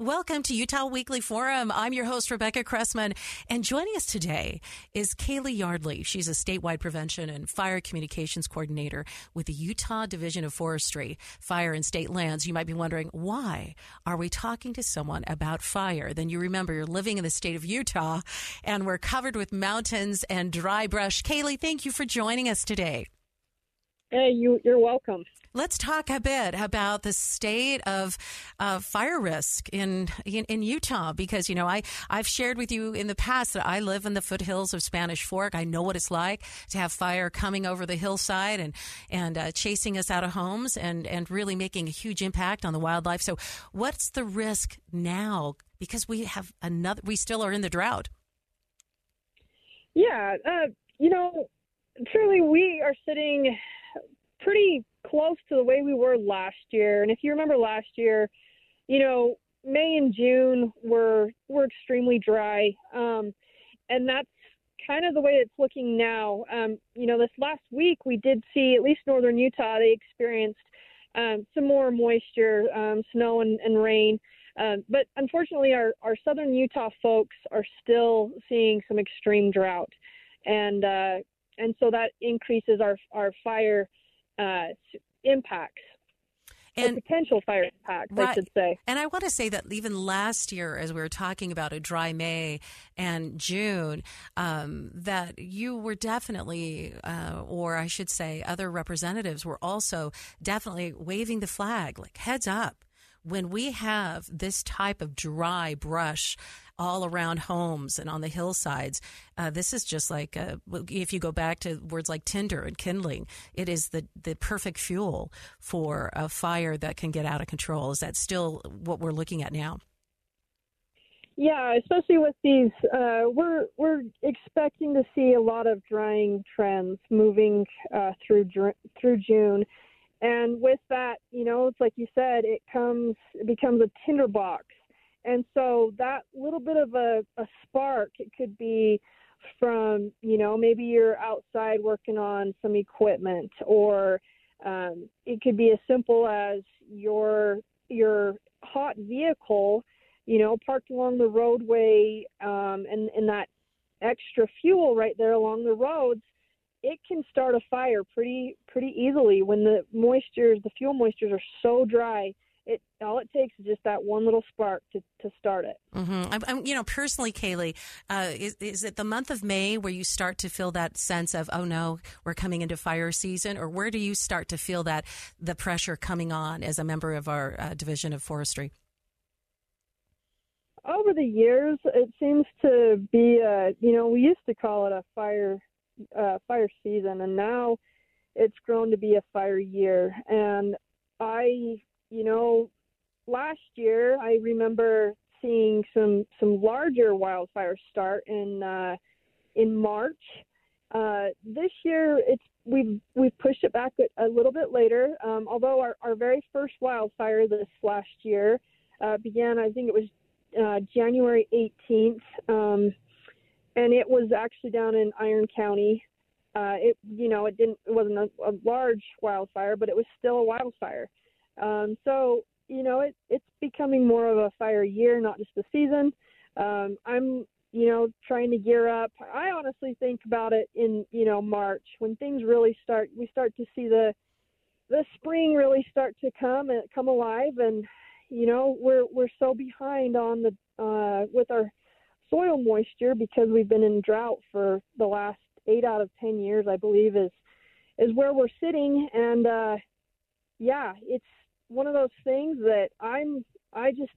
Welcome to Utah Weekly Forum. I'm your host, Rebecca Cressman, and joining us today is Kaylee Yardley. She's a statewide prevention and fire communications coordinator with the Utah Division of Forestry, Fire and State Lands. You might be wondering, why are we talking to someone about fire? Then you remember you're living in the state of Utah and we're covered with mountains and dry brush. Kaylee, thank you for joining us today. Hey, you, you're welcome. Let's talk a bit about the state of uh, fire risk in, in, in Utah because you know I I've shared with you in the past that I live in the foothills of Spanish Fork. I know what it's like to have fire coming over the hillside and and uh, chasing us out of homes and and really making a huge impact on the wildlife. So what's the risk now? Because we have another, we still are in the drought. Yeah, uh, you know, truly, we are sitting pretty close to the way we were last year. And if you remember last year, you know, May and June were were extremely dry, um, and that's kind of the way it's looking now. Um, you know, this last week we did see at least northern Utah they experienced um, some more moisture, um, snow and, and rain. Um, but unfortunately, our, our southern Utah folks are still seeing some extreme drought, and uh, and so that increases our our fire uh, impacts and potential fire impacts, right. I should say. And I want to say that even last year, as we were talking about a dry May and June, um, that you were definitely, uh, or I should say, other representatives were also definitely waving the flag, like heads up when we have this type of dry brush all around homes and on the hillsides, uh, this is just like uh, if you go back to words like tinder and kindling, it is the the perfect fuel for a fire that can get out of control. Is that still what we're looking at now? Yeah, especially with these, uh, we're we're expecting to see a lot of drying trends moving uh, through through June and with that, you know, it's like you said, it comes, it becomes a tinderbox. And so that little bit of a, a spark, it could be from, you know, maybe you're outside working on some equipment, or um, it could be as simple as your your hot vehicle, you know, parked along the roadway, um, and and that extra fuel right there along the roads it can start a fire pretty pretty easily when the moistures, the fuel moistures are so dry. It all it takes is just that one little spark to, to start it. Mm-hmm. I'm, I'm, you know, personally, Kaylee, uh, is is it the month of May where you start to feel that sense of oh no, we're coming into fire season, or where do you start to feel that the pressure coming on as a member of our uh, division of forestry? Over the years, it seems to be a you know we used to call it a fire uh, fire season, and now it's grown to be a fire year. And I, you know, last year I remember seeing some some larger wildfires start in uh, in March. Uh, this year it's we've we've pushed it back a, little bit later. Um, although our, our very first wildfire this last year uh, began, I think it was uh, January 18th. Um, and it was actually down in Iron County. Uh, it, you know, it didn't, it wasn't a, a large wildfire, but it was still a wildfire. Um, so, you know, it, it's becoming more of a fire year, not just a season. Um, I'm, you know, trying to gear up. I honestly think about it in, you know, March when things really start. We start to see the, the spring really start to come and come alive, and you know, we're we're so behind on the uh, with our soil moisture because we've been in drought for the last eight out of ten years, I believe, is is where we're sitting. And uh, yeah, it's one of those things that I'm I just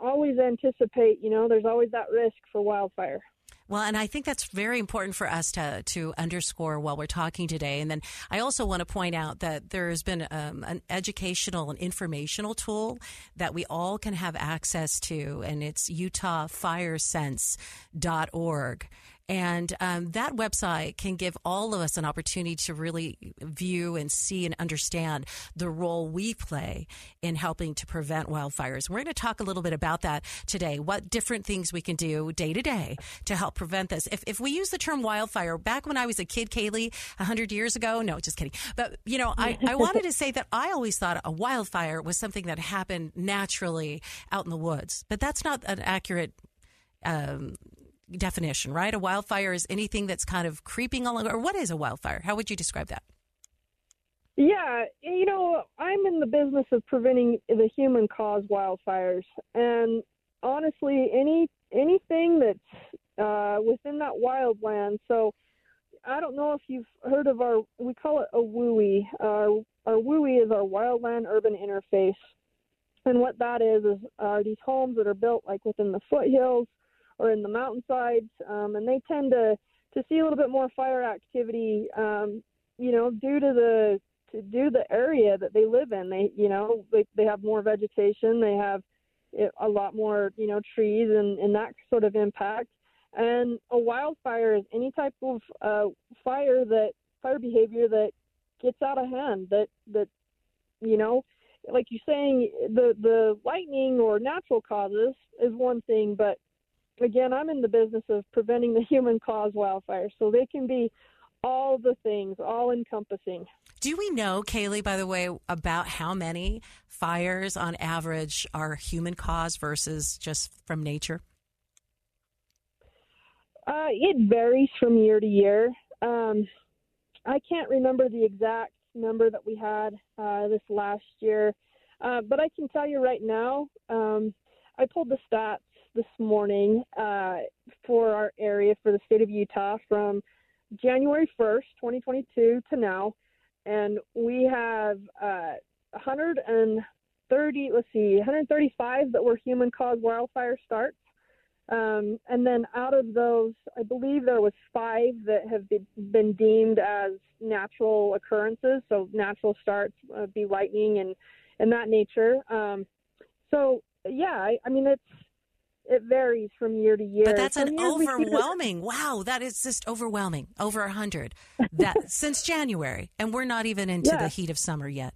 always anticipate. You know, there's always that risk for wildfire. Well, and I think that's very important for us to to underscore while we're talking today. And then I also want to point out that there has been um, an educational and informational tool that we all can have access to, and it's UtahFireSense.org. And um, that website can give all of us an opportunity to really view and see and understand the role we play in helping to prevent wildfires. We're going to talk a little bit about that today, what different things we can do day to day to help prevent this. If, if we use the term wildfire, back when I was a kid, Kaylee, 100 years ago, no, just kidding. But, you know, I, I wanted to say that I always thought a wildfire was something that happened naturally out in the woods, but that's not an accurate um, definition, right? A wildfire is anything that's kind of creeping along. Or what is a wildfire? How would you describe that? Yeah, you know, I'm in the business of preventing the human caused wildfires, and honestly, any anything that's uh, within that wildland. So, I don't know if you've heard of our we call it a WUI. Our our WUI is our wildland urban interface, and what that is is are these homes that are built like within the foothills or in the mountainsides, um, and they tend to to see a little bit more fire activity. Um, you know, due to the to do the area that they live in. They you know they they have more vegetation. They have a lot more you know trees and and that sort of impact. And a wildfire is any type of uh, fire that fire behavior that gets out of hand. That that you know like you're saying, the the lightning or natural causes is one thing, but again, I'm in the business of preventing the human caused wildfires. So they can be all the things, all encompassing. Do we know, Kaylee, by the way, about how many fires on average are human caused versus just from nature? Uh, it varies from year to year. Um, I can't remember the exact number that we had uh, this last year, uh, but I can tell you right now. Um, I pulled the stats this morning uh, for our area for the state of Utah from January 1st, 2022 to now, and we have uh, 130. Let's see, 135 that were human-caused wildfire starts. Um, and then out of those, I believe there was five that have been deemed as natural occurrences. So natural starts, uh, be lightning and and that nature. Um, so yeah, I, I mean it's it varies from year to year. But that's Some an overwhelming. wow, that is just overwhelming. Over a hundred that since January, and we're not even into yeah. the heat of summer yet.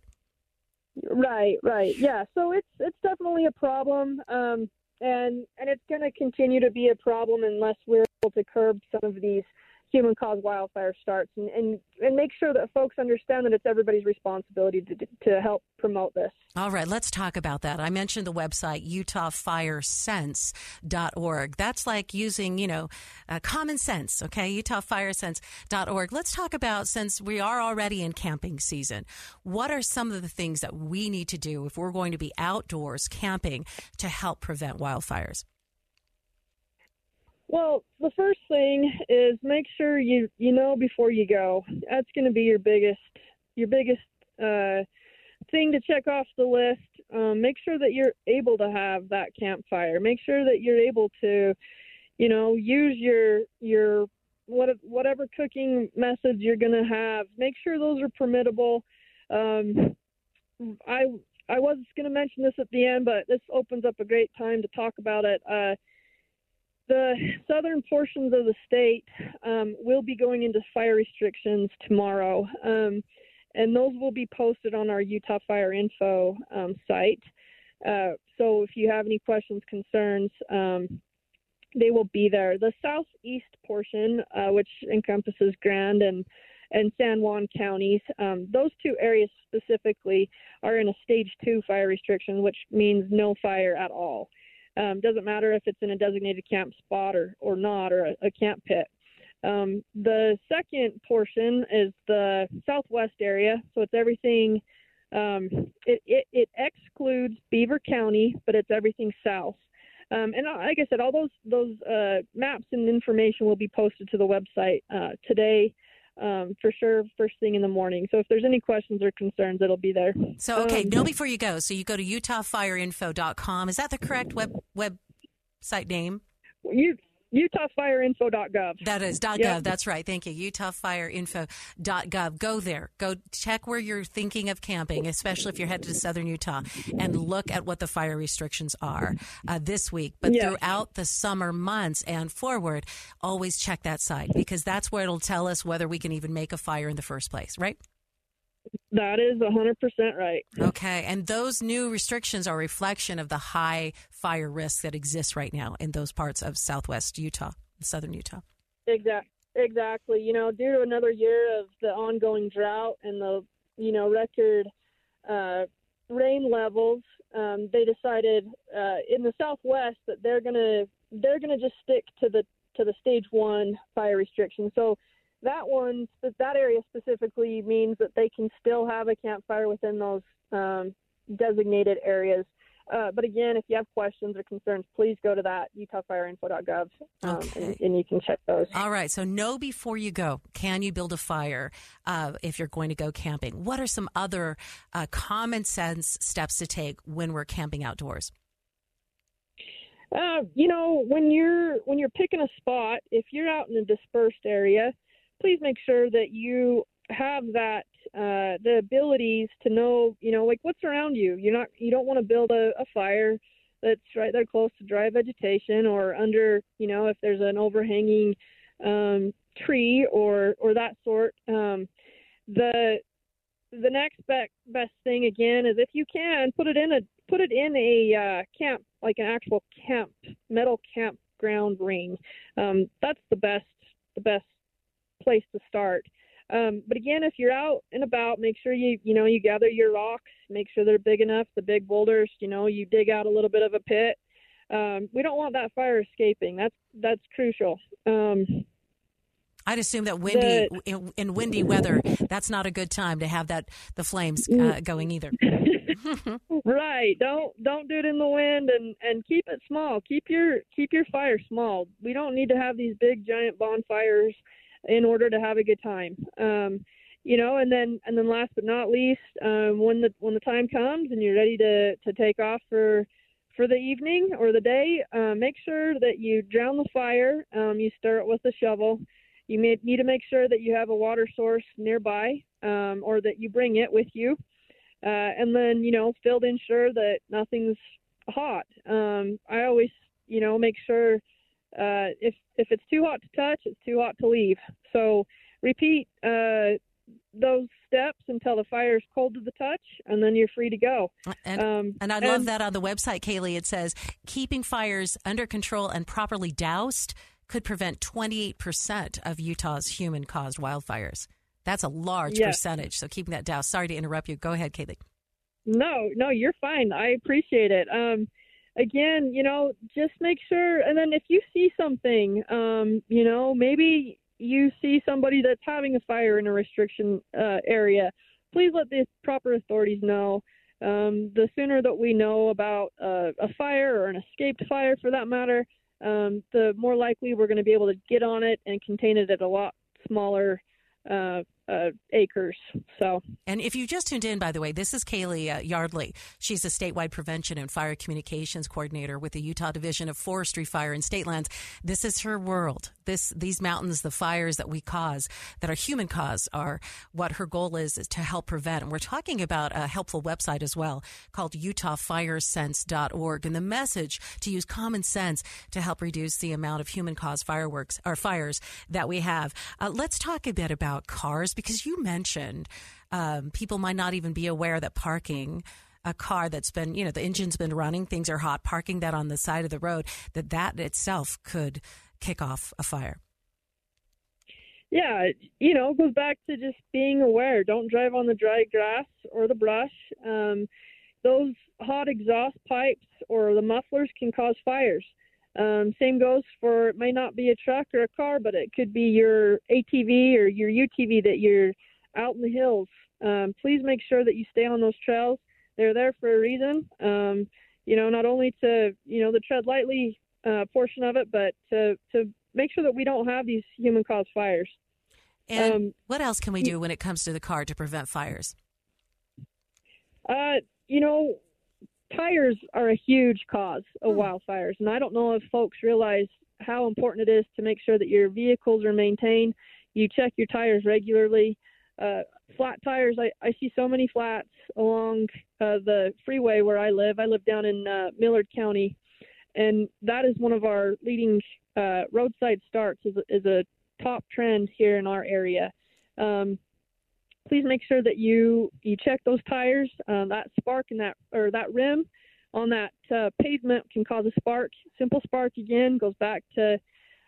Right, right, yeah. So it's it's definitely a problem, um, and and it's going to continue to be a problem unless we're able to curb some of these human caused wildfire starts and, and, and make sure that folks understand that it's everybody's responsibility to, to help promote this. All right, let's talk about that. I mentioned the website utahfiresense.org. That's like using, you know, uh, common sense, okay? utahfiresense.org. Let's talk about, since we are already in camping season, what are some of the things that we need to do if we're going to be outdoors camping to help prevent wildfires? Well, the first thing is make sure you you know before you go. That's going to be your biggest your biggest uh, thing to check off the list. Um, make sure that you're able to have that campfire. Make sure that you're able to, you know, use your your what whatever cooking methods you're going to have. Make sure those are permittable. Um, I I was going to mention this at the end, but this opens up a great time to talk about it. Uh, the southern portions of the state um, will be going into fire restrictions tomorrow, um, and those will be posted on our Utah Fire Info um, site. Uh, so if you have any questions, concerns, um, they will be there. The southeast portion, uh, which encompasses Grand and and San Juan counties, um, those two areas specifically are in a stage two fire restriction, which means no fire at all. Um, doesn't matter if it's in a designated camp spot or, or not, or a, a camp pit. Um, the second portion is the southwest area, so it's everything. Um, it, it, it, excludes Beaver County, but it's everything south. Um, and uh, like I said, all those those uh, maps and information will be posted to the website uh, today um, for sure first thing in the morning. So if there's any questions or concerns, it'll be there. So, okay, um, know before you go. So you go to utahfireinfo.com. Is that the correct web website name? You UtahFireInfo.gov. That is .gov. Yep. That's right. Thank you. UtahFireInfo.gov. Go there. Go check where you're thinking of camping, especially if you're headed to southern Utah, and look at what the fire restrictions are uh, this week. But Yes. throughout the summer months and forward, always check that site because that's where it'll tell us whether we can even make a fire in the first place, right? That is 100% right. Okay. And those new restrictions are a reflection of the high fire risk that exists right now in those parts of southwest Utah, southern Utah. Exact, exactly. You know, due to another year of the ongoing drought and the, you know, record uh, rain levels, um, they decided uh, in the Southwest that they're gonna they're gonna just stick to the to the stage one fire restriction. So that one, that area specifically means that they can still have a campfire within those um, designated areas. Uh, but again, if you have questions or concerns, please go to that utahfireinfo.gov um, Okay. and, and you can check those. All right. So know before you go. Can you build a fire uh, if you're going to go camping? What are some other uh, common sense steps to take when we're camping outdoors? Uh, you know, when you're when you're picking a spot, if you're out in a dispersed area, please make sure that you have that uh, the abilities to know, you know, like what's around you. You're not you don't want to build a, a fire that's right there close to dry vegetation or under, you know, if there's an overhanging um, tree or or that sort. Um, the the next be- best thing again is if you can put it in a put it in a uh, camp like an actual camp metal campground ring. Um, that's the best the best place to start. Um, but again, if you're out and about, make sure you you know you gather your rocks, make sure they're big enough. The big boulders, you know, you dig out a little bit of a pit. Um, we don't want that fire escaping. That's that's crucial. Um, I'd assume that windy in, in windy weather, that's not a good time to have that the flames uh, going either. Right. Don't don't do it in the wind and and keep it small. Keep your keep your fire small. We don't need to have these big giant bonfires in order to have a good time. Um you know, and then and then last but not least, um when the when the time comes and you're ready to to take off for for the evening or the day, uh, make sure that you drown the fire. Um, you stir it with a shovel. You may, need to make sure that you have a water source nearby, um, or that you bring it with you uh, and then you know to ensure that nothing's hot. Um, I always you know make sure uh, if if it's too hot to touch, it's too hot to leave. So repeat uh, those steps until the fire is cold to the touch, and then you're free to go. And, Um, and I love that on the website, Kaylee. It says keeping fires under control and properly doused could prevent 28% of Utah's human caused wildfires. That's a large Yeah. percentage. So keeping that doused. Sorry to interrupt you. Go ahead, Kaylee. No, no, you're fine. I appreciate it. Um, again, you know, just make sure. And then if you see something, um, you know, maybe you see somebody that's having a fire in a restriction uh, area, please let the proper authorities know. Um, the sooner that we know about uh, a fire or an escaped fire, for that matter, um, the more likely we're going to be able to get on it and contain it at a lot smaller uh, uh, acres. So. And if you just tuned in, by the way, this is Kaylee uh, Yardley. She's a statewide prevention and fire communications coordinator with the Utah Division of Forestry, Fire, and State Lands. This is her world. This, these mountains, the fires that we cause, that are human cause, are what her goal is, is to help prevent. And we're talking about a helpful website as well called UtahFireSense.org. And the message to use common sense to help reduce the amount of human caused fireworks or fires that we have. Uh, let's talk a bit about cars because you mentioned um, people might not even be aware that parking a car that's been, you know, the engine's been running, things are hot, parking that on the side of the road, that that itself could kick off a fire. Yeah, you know, it goes back to just being aware. Don't drive on the dry grass or the brush. Um, those hot exhaust pipes or the mufflers can cause fires. Um, same goes for it may not be a truck or a car, but it could be your ATV or your UTV that you're out in the hills. Um, please make sure that you stay on those trails. They're there for a reason. Um, you know, not only to you know the tread lightly uh, portion of it, but to to make sure that we don't have these human caused fires. And Um, what else can we do when it comes to the car to prevent fires? Uh, you know, tires are a huge cause of Hmm. wildfires, and I don't know if folks realize how important it is to make sure that your vehicles are maintained. You check your tires regularly. Uh, flat tires, I, I see so many flats along uh, the freeway where I live. I live down in uh, Millard County, and that is one of our leading uh, roadside starts. is, is a top trend here in our area. Um, please make sure that you you check those tires. Uh, that spark in that or that rim on that uh, pavement can cause a spark. Simple spark again goes back to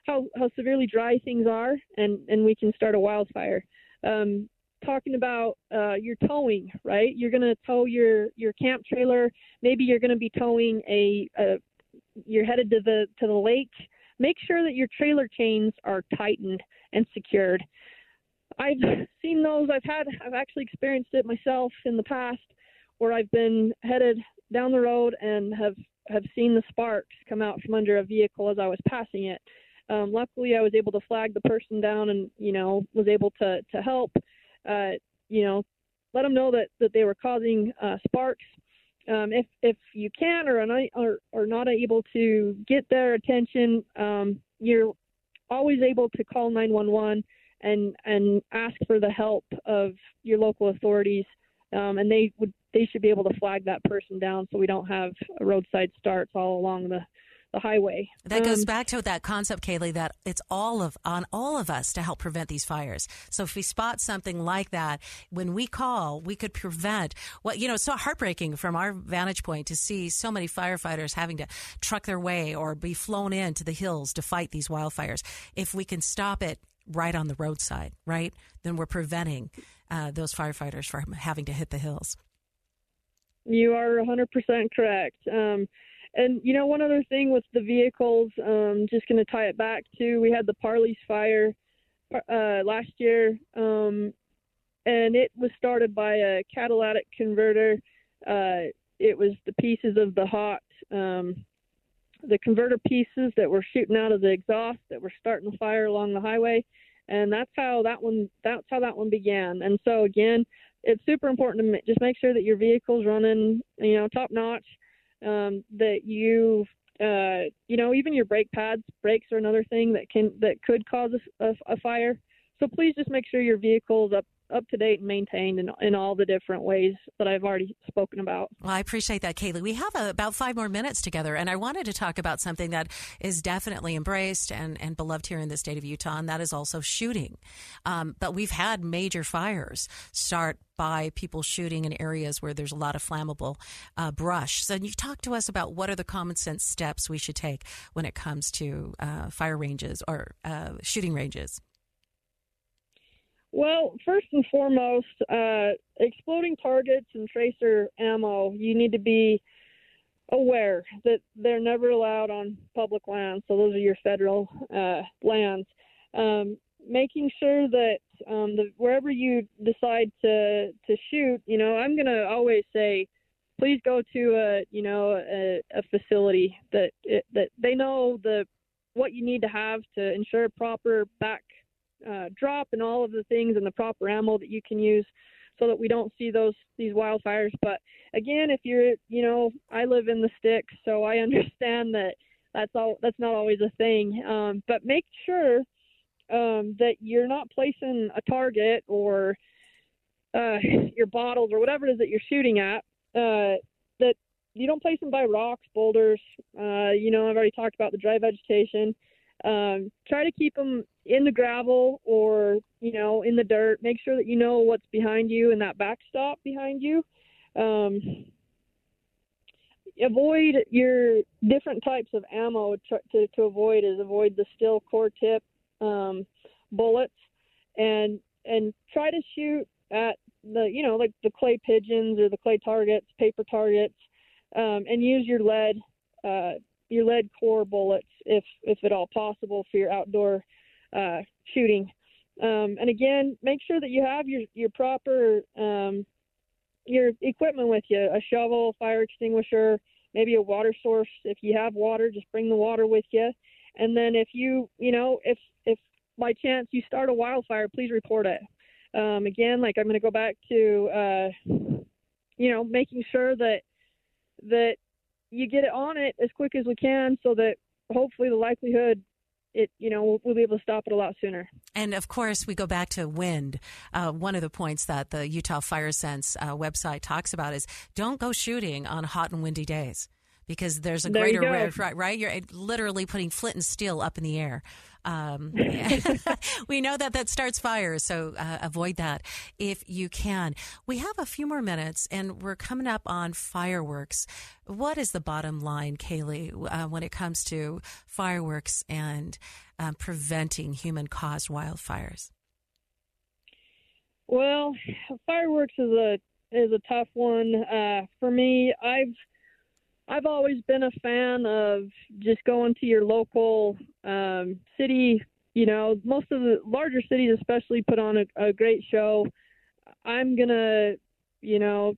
how how severely dry things are, and and we can start a wildfire. Um, talking about uh, your towing, right? You're going to tow your your camp trailer. Maybe you're going to be towing a, a you're headed to the to the lake. Make sure that your trailer chains are tightened and secured. I've seen those. I've had. I've actually experienced it myself in the past, where I've been headed down the road and have have seen the sparks come out from under a vehicle as I was passing it. Um, luckily, I was able to flag the person down and you know was able to to help. Uh, you know, let them know that that they were causing uh, sparks. Um, if if you can or are or not able to get their attention, um, you're always able to call 911 and and ask for the help of your local authorities, um, and they would they should be able to flag that person down so we don't have roadside starts all along the the highway. That goes um, back to that concept, Kaylee, that it's all of on all of us to help prevent these fires. So if we spot something like that, when we call, we could prevent what you know. It's so heartbreaking from our vantage point to see so many firefighters having to truck their way or be flown into the hills to fight these wildfires. If we can stop it right on the roadside, right, then we're preventing uh, those firefighters from having to hit the hills. You are 100% correct. Um, and you know, one other thing with the vehicles, um, just going to tie it back to, we had the Parley's fire uh, last year, um, and it was started by a catalytic converter. Uh, it was the pieces of the hot, um, the converter pieces that were shooting out of the exhaust that were starting the fire along the highway, and that's how that one that's how that one began. And so again, it's super important to just make sure that your vehicle's running, you know, top notch um, that you uh, you know even your brake pads brakes are another thing that can that could cause a, a, a fire. So please just make sure your vehicle is up up to date and maintained in, in all the different ways that I've already spoken about. Well, I appreciate that, Kaylee. We have a, about five more minutes together, and I wanted to talk about something that is definitely embraced and, and beloved here in the state of Utah, and that is also shooting. Um, but we've had major fires start by people shooting in areas where there's a lot of flammable uh, brush. So, you talk to us about what are the common sense steps we should take when it comes to uh, fire ranges or uh, shooting ranges. Well, first and foremost, uh, exploding targets and tracer ammo, you need to be aware that they're never allowed on public lands. So those are your federal uh, lands. Um, making sure that um, the, wherever you decide to to shoot, you know, I'm gonna always say, please go to a you know a, a facility that it, that they know the what you need to have to ensure proper back uh, drop and all of the things and the proper ammo that you can use so that we don't see those these wildfires but again if you're you know i live in the sticks so i understand that that's all that's not always a thing um, but make sure um, that you're not placing a target or uh, your bottles or whatever it is that you're shooting at. Uh, that you don't place them by rocks, boulders. Uh, you know, I've already talked about the dry vegetation. Um, try to keep them in the gravel or you know in the dirt. Make sure that you know what's behind you and that backstop behind you. Um, avoid your different types of ammo to, to avoid is avoid the steel core tip um, bullets and and try to shoot at the you know like the clay pigeons or the clay targets, paper targets, um, and use your lead uh, your lead core bullets if if at all possible for your outdoor uh, shooting. Um, and again, make sure that you have your your proper um, your equipment with you: a shovel, fire extinguisher, maybe a water source. If you have water, just bring the water with you. And then if you, you know, if if by chance you start a wildfire, please report it. Um, again, like I'm going to go back to, uh, you know, making sure that that you get it on it as quick as we can, so that hopefully the likelihood it you know we'll, be able to stop it a lot sooner. And of course, we go back to wind. Uh, one of the points that the Utah Fire Sense uh, website talks about is don't go shooting on hot and windy days because there's a there greater risk, right, right? You're literally putting flint and steel up in the air. Um, we know that that starts fires, so uh, avoid that if you can. We have a few more minutes, and we're coming up on fireworks. What is the bottom line, Kaylee, uh, when it comes to fireworks and um, preventing human-caused wildfires? Well, fireworks is a is a tough one uh, for me. I've I've always been a fan of just going to your local um, city. You know, most of the larger cities, especially, put on a, a great show. I'm gonna, you know,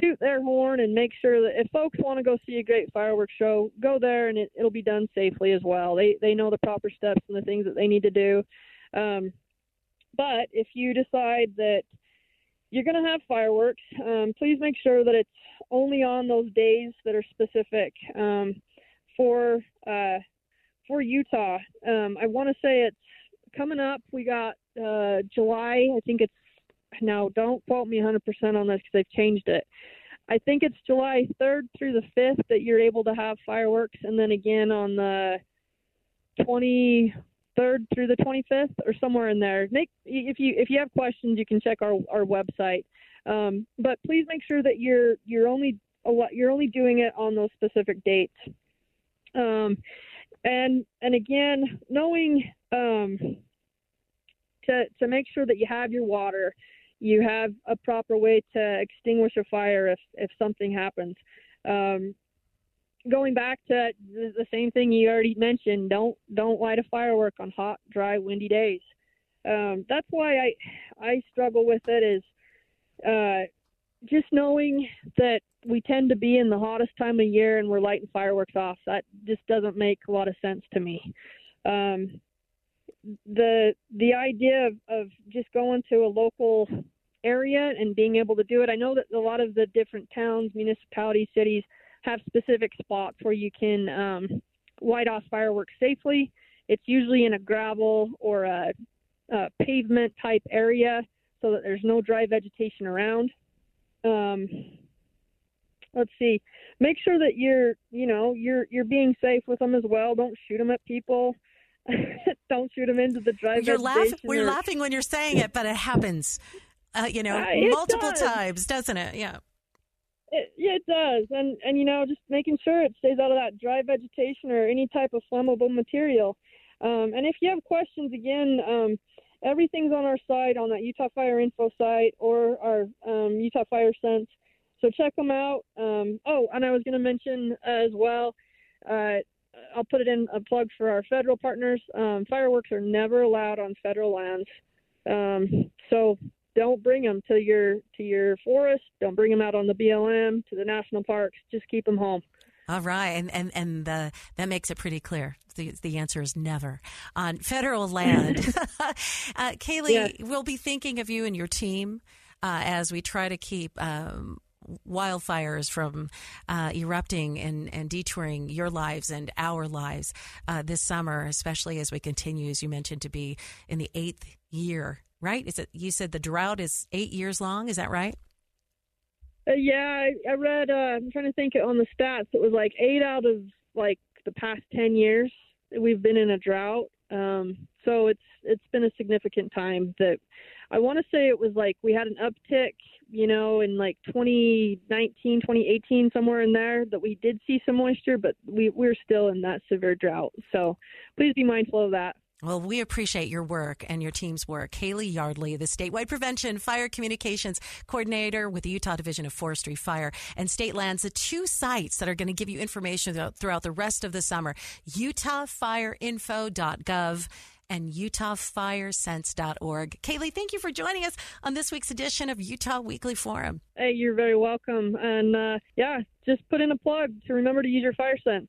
toot their horn and make sure that if folks want to go see a great fireworks show, go there and it, it'll be done safely as well. They they know the proper steps and the things that they need to do. Um, but if you decide that you're going to have fireworks. Um, please make sure that it's only on those days that are specific um, for uh, for Utah. Um, I want to say it's coming up. We got uh, July. I think it's now. Don't quote me 100% on this because they've changed it. I think it's July 3rd through the 5th that you're able to have fireworks, and then again on the 20 3rd through the 25th or somewhere in there. Make if you if you have questions, you can check our our website. Um, but please make sure that you're you're only you're only doing it on those specific dates. Um, and and again, knowing um, to to make sure that you have your water, you have a proper way to extinguish a fire if if something happens. Um, going back to the same thing you already mentioned, don't don't light a firework on hot, dry, windy days. Um, that's why I I struggle with it is uh, just knowing that we tend to be in the hottest time of year and we're lighting fireworks off. That just doesn't make a lot of sense to me. Um, the the idea of, of just going to a local area and being able to do it. I know that a lot of the different towns, municipalities, cities have specific spots where you can um, light off fireworks safely. It's usually in a gravel or a, a pavement type area so that there's no dry vegetation around. Um, let's see. Make sure that you're, you know, you're you're being safe with them as well. Don't shoot them at people. Don't shoot them into the dry you're vegetation. we're laughing when you're saying it, but it happens. Uh, you know, uh, multiple does. times, doesn't it? Yeah. It, yeah, it does, and and you know, just making sure it stays out of that dry vegetation or any type of flammable material. Um, and if you have questions, again, um, everything's on our site on that Utah Fire Info site or our um, Utah Fire Sense. So check them out. Um, oh, and I was going to mention as well. Uh, I'll put it in a plug for our federal partners. Um, fireworks are never allowed on federal lands. Um, so don't bring them to your to your forest. Don't bring them out on the BLM to the national parks. Just keep them home. All right, and and and the, that makes it pretty clear. The, the answer is never on federal land. uh, Kaylee, yes. we'll be thinking of you and your team uh, as we try to keep. Um, wildfires from uh, erupting and, and detouring your lives and our lives uh, this summer, especially as we continue, as you mentioned, to be in the eighth year right? Is it you said the drought is eight years long? Is that right? Uh, yeah, I, I read. Uh, I'm trying to think on the stats. It was like eight out of like the past ten years we've been in a drought. Um, so it's it's been a significant time that I want to say it was like we had an uptick, you know, in like 2019, 2018, somewhere in there that we did see some moisture, but we we're still in that severe drought. So please be mindful of that. Well, we appreciate your work and your team's work. Haley Yardley, the statewide prevention fire communications coordinator with the Utah Division of Forestry Fire and State Lands, the two sites that are going to give you information throughout the rest of the summer, utahfireinfo.gov and utahfiresense.org. Kaylee, thank you for joining us on this week's edition of Utah Weekly Forum. Hey, you're very welcome. And uh, yeah, just put in a plug to remember to use your fire sense.